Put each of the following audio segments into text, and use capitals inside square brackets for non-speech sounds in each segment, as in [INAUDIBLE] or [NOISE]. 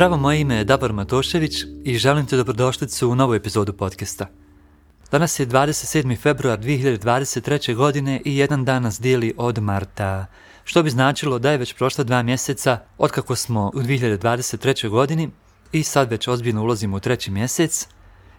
Zdravo, moje ime je Davor Matošević i želim te dobrodošlicu u novu epizodu podcasta. Danas je 27. februar 2023. godine i jedan dan nas dijeli od marta, što bi značilo da je već prošla dva mjeseca otkako smo u 2023. godini i sad već ozbiljno ulazimo u treći mjesec.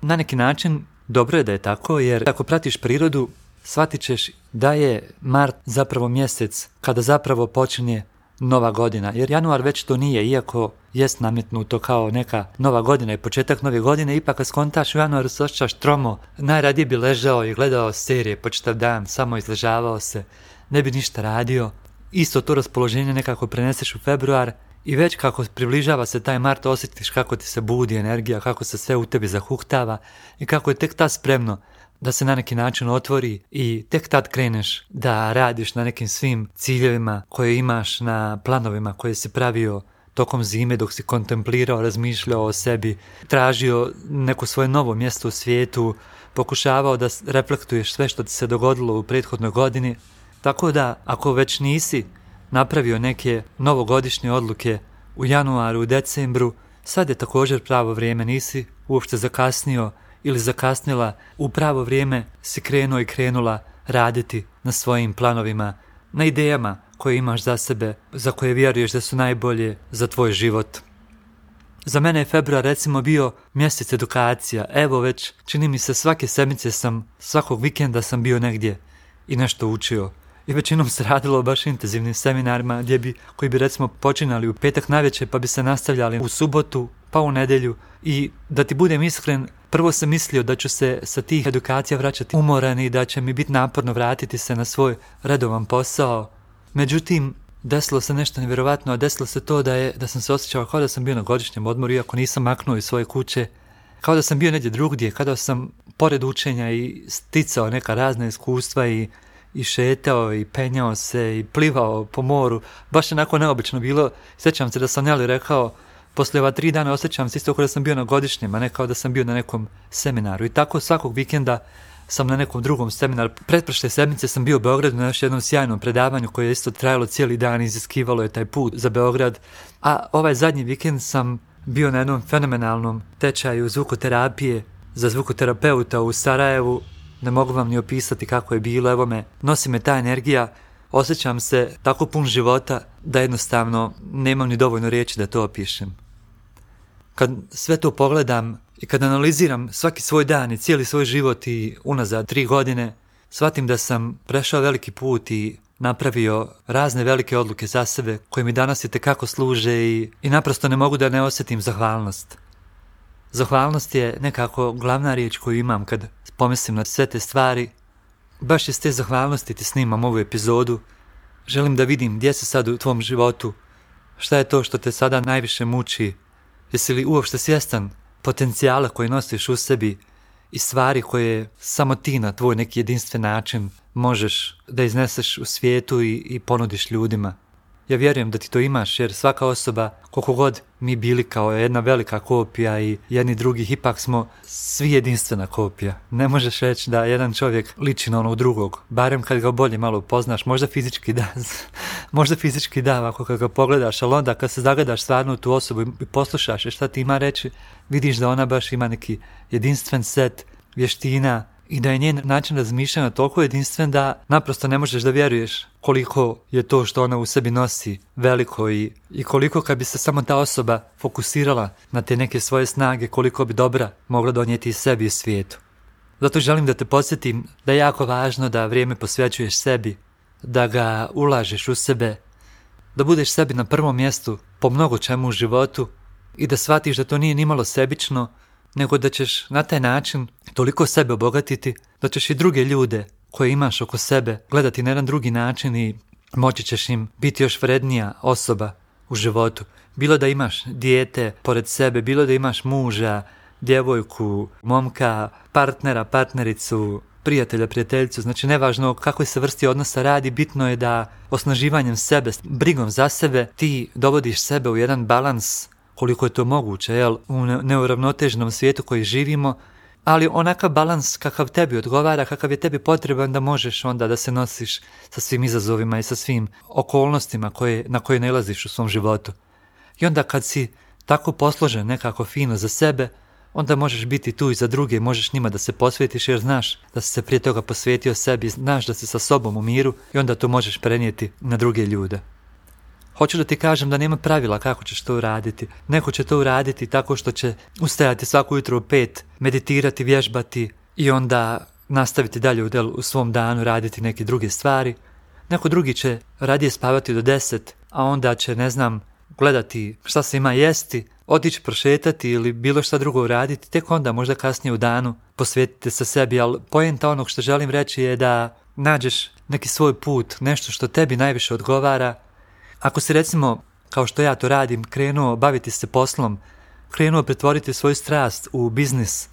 Na neki način dobro je da je tako jer ako pratiš prirodu shvatit ćeš da je mart zapravo mjesec kada zapravo počinje nova godina, jer januar već to nije, iako jest nametnuto kao neka nova godina i početak nove godine, ipak kad skontaš u januaru se osjećaš tromo, najradije bi ležao i gledao serije po čitav dan, samo izležavao se, ne bi ništa radio. Isto to raspoloženje nekako preneseš u februar i već kako približava se taj mart osjetiš kako ti se budi energija, kako se sve u tebi zahuhtava i kako je tek ta spremno da se na neki način otvori i tek tad kreneš da radiš na nekim svim ciljevima koje imaš na planovima koje si pravio tokom zime dok si kontemplirao, razmišljao o sebi, tražio neko svoje novo mjesto u svijetu, pokušavao da reflektuješ sve što ti se dogodilo u prethodnoj godini. Tako da, ako već nisi napravio neke novogodišnje odluke u januaru, u decembru, sad je također pravo vrijeme, nisi uopšte zakasnio ili zakasnila, u pravo vrijeme si krenuo i krenula raditi na svojim planovima, na idejama koje imaš za sebe, za koje vjeruješ da su najbolje za tvoj život. Za mene je februar recimo bio mjesec edukacija. Evo već, čini mi se svake sedmice sam, svakog vikenda sam bio negdje i nešto učio. I većinom se radilo o baš intenzivnim seminarima gdje bi, koji bi recimo počinali u petak navečer pa bi se nastavljali u subotu pa u nedjelju i da ti budem iskren, prvo sam mislio da ću se sa tih edukacija vraćati umoran i da će mi biti naporno vratiti se na svoj redovan posao. Međutim, desilo se nešto nevjerovatno, a desilo se to da, je, da sam se osjećao kao da sam bio na godišnjem odmoru, iako nisam maknuo iz svoje kuće, kao da sam bio negdje drugdje, kada sam pored učenja i sticao neka razna iskustva i, i šetao i penjao se i plivao po moru, baš onako neobično bilo. Sjećam se da sam Neli rekao, poslije ova tri dana osjećam se isto kao da sam bio na godišnjem, a ne kao da sam bio na nekom seminaru. I tako svakog vikenda sam na nekom drugom seminaru. Pretprošle sedmice sam bio u Beogradu na još jednom sjajnom predavanju koje je isto trajalo cijeli dan iziskivalo je taj put za Beograd. A ovaj zadnji vikend sam bio na jednom fenomenalnom tečaju zvukoterapije za zvukoterapeuta u Sarajevu. Ne mogu vam ni opisati kako je bilo, evo me, nosi me ta energija, osjećam se tako pun života da jednostavno nemam ni dovoljno riječi da to opišem. Kad sve to pogledam i kad analiziram svaki svoj dan i cijeli svoj život i unazad tri godine, shvatim da sam prešao veliki put i napravio razne velike odluke za sebe koje mi danas i tekako služe i, i naprosto ne mogu da ne osjetim zahvalnost. Zahvalnost je nekako glavna riječ koju imam kad pomislim na sve te stvari. Baš iz te zahvalnosti ti snimam ovu epizodu. Želim da vidim gdje se sad u tvom životu, šta je to što te sada najviše muči, jesi li uopšte svjestan potencijala koji nosiš u sebi i stvari koje samo ti na tvoj neki jedinstven način možeš da izneseš u svijetu i, i ponudiš ljudima. Ja vjerujem da ti to imaš jer svaka osoba, koliko god mi bili kao jedna velika kopija i jedni drugih, ipak smo svi jedinstvena kopija. Ne možeš reći da jedan čovjek liči na onog drugog, barem kad ga bolje malo upoznaš, možda fizički da, [LAUGHS] možda fizički da, ako kad ga pogledaš, ali onda kad se zagledaš stvarno tu osobu i poslušaš šta ti ima reći, vidiš da ona baš ima neki jedinstven set vještina, i da je njen način razmišljanja toliko jedinstven da naprosto ne možeš da vjeruješ koliko je to što ona u sebi nosi veliko i, i koliko kad bi se samo ta osoba fokusirala na te neke svoje snage, koliko bi dobra mogla donijeti sebi i svijetu. Zato želim da te podsjetim da je jako važno da vrijeme posvećuješ sebi, da ga ulažeš u sebe, da budeš sebi na prvom mjestu po mnogo čemu u životu i da shvatiš da to nije nimalo sebično, nego da ćeš na taj način toliko sebe obogatiti da ćeš i druge ljude koje imaš oko sebe gledati na jedan drugi način i moći ćeš im biti još vrednija osoba u životu. Bilo da imaš dijete pored sebe, bilo da imaš muža, djevojku, momka, partnera, partnericu, prijatelja, prijateljicu, znači nevažno kakve se vrsti odnosa radi, bitno je da osnaživanjem sebe, brigom za sebe, ti dovodiš sebe u jedan balans koliko je to moguće, jel, u neuravnoteženom svijetu koji živimo, ali onakav balans kakav tebi odgovara, kakav je tebi potreban da možeš onda da se nosiš sa svim izazovima i sa svim okolnostima koje, na koje nalaziš u svom životu. I onda kad si tako posložen nekako fino za sebe, onda možeš biti tu i za druge, možeš njima da se posvetiš jer znaš da si se prije toga posvetio sebi, znaš da si sa sobom u miru i onda to možeš prenijeti na druge ljude. Hoću da ti kažem da nema pravila kako ćeš to uraditi. Neko će to uraditi tako što će ustajati svaku jutro u pet, meditirati, vježbati i onda nastaviti dalje u, u svom danu raditi neke druge stvari. Neko drugi će radije spavati do deset, a onda će, ne znam, gledati šta se ima jesti, otići prošetati ili bilo šta drugo uraditi, tek onda možda kasnije u danu posvetite se sebi, ali pojenta onog što želim reći je da nađeš neki svoj put, nešto što tebi najviše odgovara. Ako si recimo, kao što ja to radim, krenuo baviti se poslom, krenuo pretvoriti svoju strast u biznis,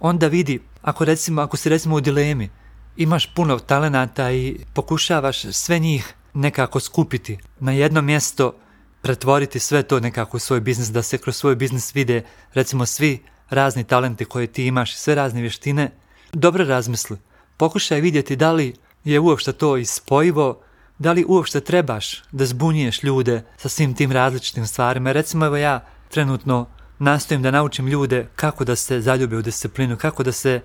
onda vidi, ako, recimo, ako si recimo u dilemi, imaš puno talenata i pokušavaš sve njih nekako skupiti na jedno mjesto, pretvoriti sve to nekako u svoj biznis, da se kroz svoj biznis vide recimo svi razni talenti koje ti imaš, sve razne vještine, dobro razmisli. Pokušaj vidjeti da li je uopšte to ispojivo, da li uopšte trebaš da zbunjuješ ljude sa svim tim različitim stvarima. Recimo evo ja trenutno nastojim da naučim ljude kako da se zaljube u disciplinu, kako da se,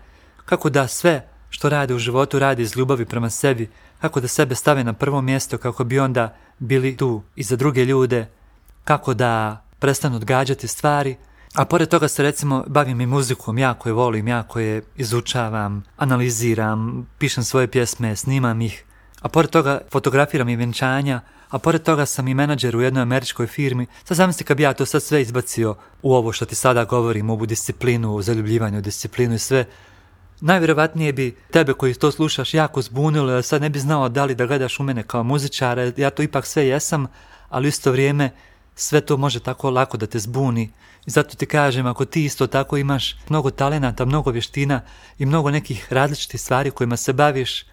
kako da sve što rade u životu radi iz ljubavi prema sebi, kako da sebe stave na prvo mjesto kako bi onda bili tu i za druge ljude, kako da prestanu odgađati stvari, a pored toga se recimo bavim i muzikom, jako je volim, jako je izučavam, analiziram, pišem svoje pjesme, snimam ih, a pored toga fotografiram i vjenčanja, a pored toga sam i menadžer u jednoj američkoj firmi. Sad zamisli kad bi ja to sad sve izbacio u ovo što ti sada govorim, ovu disciplinu, u zaljubljivanju, disciplinu i sve, Najvjerovatnije bi tebe koji to slušaš jako zbunilo, jer sad ne bi znao da li da gledaš u mene kao muzičara, ja to ipak sve jesam, ali u isto vrijeme sve to može tako lako da te zbuni. I zato ti kažem, ako ti isto tako imaš mnogo talenata, mnogo vještina i mnogo nekih različitih stvari kojima se baviš,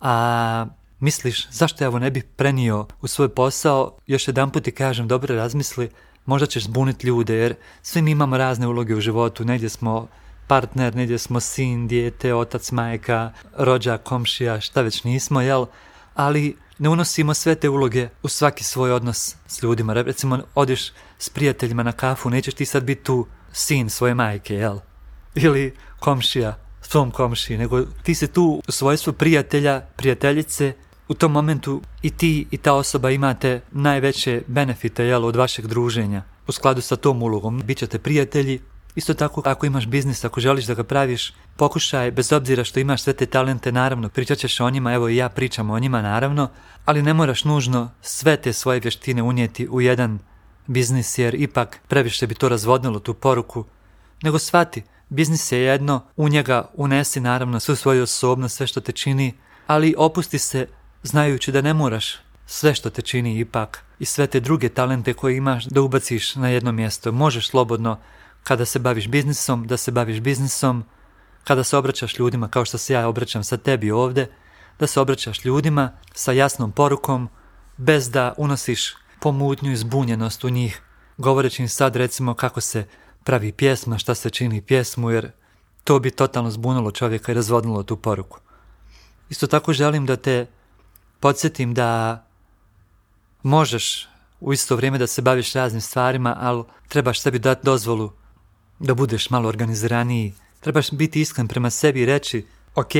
a misliš zašto ja ovo ne bih prenio u svoj posao, još jedan put ti kažem, dobro razmisli, možda ćeš zbuniti ljude, jer svi mi imamo razne uloge u životu, negdje smo partner, negdje smo sin, dijete, otac, majka, rođak, komšija, šta već nismo, jel? Ali ne unosimo sve te uloge u svaki svoj odnos s ljudima. Recimo, odiš s prijateljima na kafu, nećeš ti sad biti tu sin svoje majke, jel? Ili komšija, svom komšiji, nego ti se tu u svojstvu prijatelja, prijateljice, u tom momentu i ti i ta osoba imate najveće benefite jel, od vašeg druženja. U skladu sa tom ulogom bit ćete prijatelji, Isto tako ako imaš biznis, ako želiš da ga praviš, pokušaj, bez obzira što imaš sve te talente, naravno, pričat ćeš o njima, evo i ja pričam o njima, naravno, ali ne moraš nužno sve te svoje vještine unijeti u jedan biznis, jer ipak previše bi to razvodnilo tu poruku, nego shvati, biznis je jedno, u njega unesi naravno svu svoju osobnost, sve što te čini, ali opusti se znajući da ne moraš sve što te čini ipak i sve te druge talente koje imaš da ubaciš na jedno mjesto. Možeš slobodno kada se baviš biznisom, da se baviš biznisom, kada se obraćaš ljudima kao što se ja obraćam sa tebi ovdje, da se obraćaš ljudima sa jasnom porukom, bez da unosiš pomutnju i zbunjenost u njih, govoreći im sad recimo kako se pravi pjesma, šta se čini pjesmu, jer to bi totalno zbunilo čovjeka i razvodnilo tu poruku. Isto tako želim da te podsjetim da možeš u isto vrijeme da se baviš raznim stvarima, ali trebaš sebi dati dozvolu da budeš malo organiziraniji, trebaš biti iskren prema sebi i reći ok,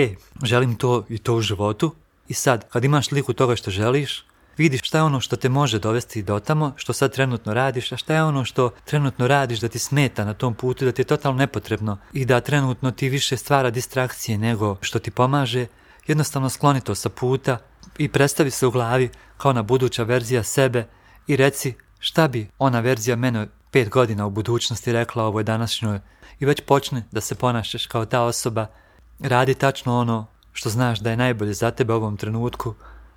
želim to i to u životu. I sad kad imaš liku toga što želiš, vidiš šta je ono što te može dovesti do tamo, što sad trenutno radiš, a šta je ono što trenutno radiš da ti smeta na tom putu, da ti je totalno nepotrebno i da trenutno ti više stvara distrakcije nego što ti pomaže, jednostavno skloni to sa puta i predstavi se u glavi kao na buduća verzija sebe i reci šta bi ona verzija mene pet godina u budućnosti rekla ovoj današnjoj i već počne da se ponašaš kao ta osoba, radi tačno ono što znaš da je najbolje za tebe u ovom trenutku,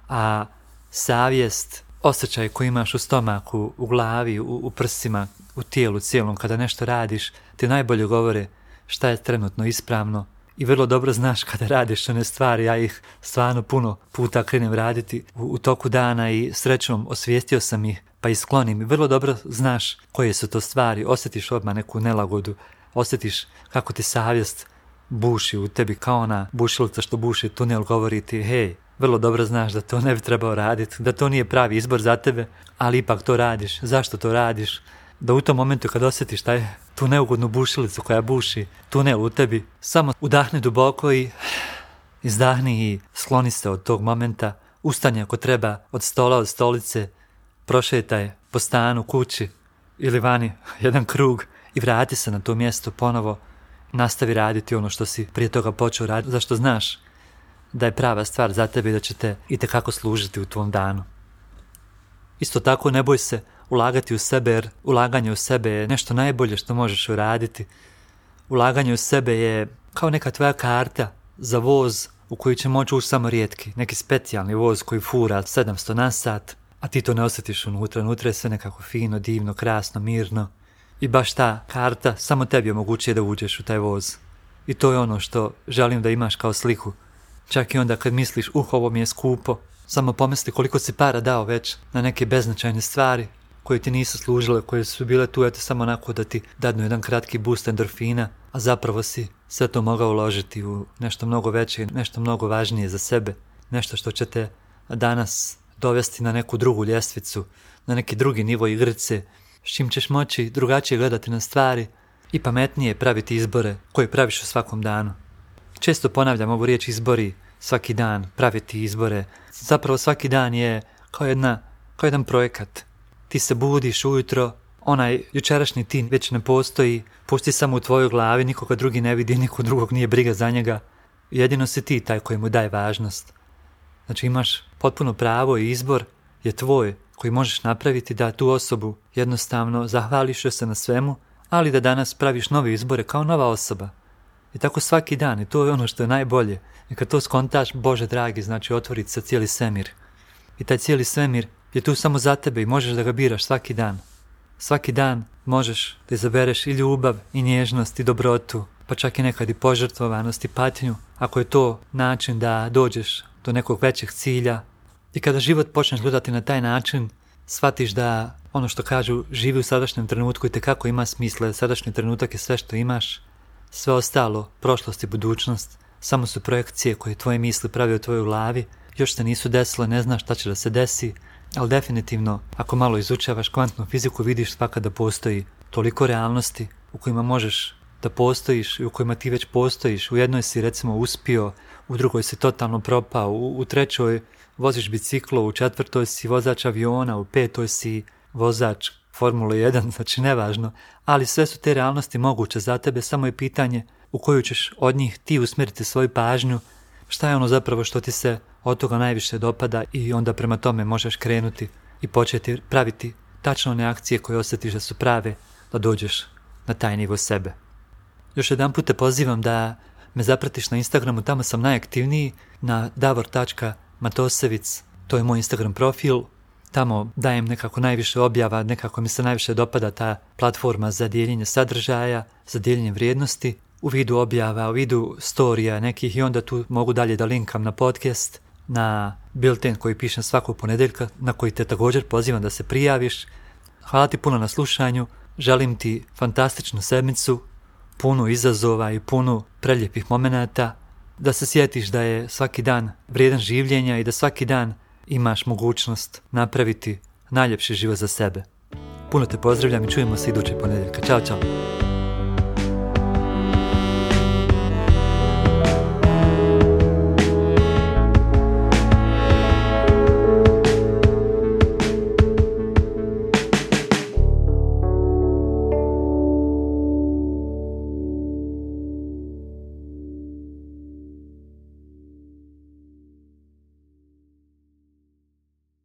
a savjest, osjećaj koji imaš u stomaku, u glavi, u, u prsima, u tijelu cijelom, kada nešto radiš, ti najbolje govore šta je trenutno ispravno i vrlo dobro znaš kada radiš one stvari, ja ih stvarno puno puta krenem raditi u, u toku dana i srećom osvijestio sam ih pa ih sklonim i vrlo dobro znaš koje su to stvari, osjetiš odmah neku nelagodu, osjetiš kako ti savjest buši u tebi kao ona bušilica što buši tunel govori ti hej, vrlo dobro znaš da to ne bi trebao raditi, da to nije pravi izbor za tebe, ali ipak to radiš. Zašto to radiš? Da u tom momentu kad osjetiš taj, tu neugodnu bušilicu koja buši tunel u tebi, samo udahni duboko i izdahni i skloni se od tog momenta, ustani ako treba od stola, od stolice, prošetaj po stanu, kući ili vani [LAUGHS] jedan krug i vrati se na to mjesto ponovo, nastavi raditi ono što si prije toga počeo raditi, zašto znaš da je prava stvar za tebe i da će te i kako služiti u tvom danu. Isto tako ne boj se ulagati u sebe jer ulaganje u sebe je nešto najbolje što možeš uraditi. Ulaganje u sebe je kao neka tvoja karta za voz u koji će moći ući samo rijetki, neki specijalni voz koji fura 700 na sat, a ti to ne osjetiš unutra, unutra je sve nekako fino, divno, krasno, mirno. I baš ta karta samo tebi omogućuje da uđeš u taj voz. I to je ono što želim da imaš kao sliku. Čak i onda kad misliš, uh, ovo mi je skupo, samo pomisli koliko si para dao već na neke beznačajne stvari koje ti nisu služile, koje su bile tu eto samo onako da ti dadnu jedan kratki boost endorfina, a zapravo si sve to mogao uložiti u nešto mnogo veće, nešto mnogo važnije za sebe, nešto što će te danas dovesti na neku drugu ljestvicu, na neki drugi nivo igrice, s čim ćeš moći drugačije gledati na stvari i pametnije praviti izbore koje praviš u svakom danu. Često ponavljam ovu riječ izbori, svaki dan, praviti izbore. Zapravo svaki dan je kao, jedna, kao jedan projekat. Ti se budiš ujutro, onaj jučerašnji ti već ne postoji, pusti samo u tvojoj glavi, nikoga drugi ne vidi, nikog drugog nije briga za njega. Jedino si ti taj koji mu daje važnost. Znači imaš potpuno pravo i izbor je tvoj koji možeš napraviti da tu osobu jednostavno zahvališ se na svemu, ali da danas praviš nove izbore kao nova osoba. I tako svaki dan i to je ono što je najbolje. I kad to skontaš, Bože dragi, znači otvoriti se cijeli svemir. I taj cijeli svemir je tu samo za tebe i možeš da ga biraš svaki dan. Svaki dan možeš da izabereš i ljubav, i nježnost, i dobrotu, pa čak i nekad i požrtvovanost i patnju, ako je to način da dođeš do nekog većeg cilja. I kada život počneš gledati na taj način, shvatiš da ono što kažu živi u sadašnjem trenutku i tekako ima smisla, sadašnji trenutak je sve što imaš, sve ostalo, prošlost i budućnost, samo su projekcije koje tvoje misli pravi u tvojoj glavi, još se nisu desile, ne znaš šta će da se desi, ali definitivno, ako malo izučavaš kvantnu fiziku, vidiš svaka da postoji toliko realnosti u kojima možeš da postojiš i u kojima ti već postojiš. U jednoj si recimo uspio, u drugoj si totalno propao, u, u trećoj voziš biciklo, u četvrtoj si vozač aviona, u petoj si vozač Formula 1, [LAUGHS] znači nevažno, ali sve su te realnosti moguće za tebe, samo je pitanje u koju ćeš od njih ti usmjeriti svoju pažnju, šta je ono zapravo što ti se od toga najviše dopada i onda prema tome možeš krenuti i početi praviti tačno one akcije koje osjetiš da su prave da dođeš na taj nivo sebe. Još jedan put te pozivam da me zapratiš na Instagramu, tamo sam najaktivniji na davor.matosevic, to je moj Instagram profil, tamo dajem nekako najviše objava, nekako mi se najviše dopada ta platforma za dijeljenje sadržaja, za dijeljenje vrijednosti, u vidu objava, u vidu storija nekih i onda tu mogu dalje da linkam na podcast, na bilten koji pišem svakog ponedjeljka, na koji te također pozivam da se prijaviš. Hvala ti puno na slušanju, želim ti fantastičnu sedmicu, punu izazova i punu preljepih momenata, da se sjetiš da je svaki dan vrijedan življenja i da svaki dan imaš mogućnost napraviti najljepši život za sebe. Puno te pozdravljam i čujemo se idući ponedjeljka. Ćao, čao!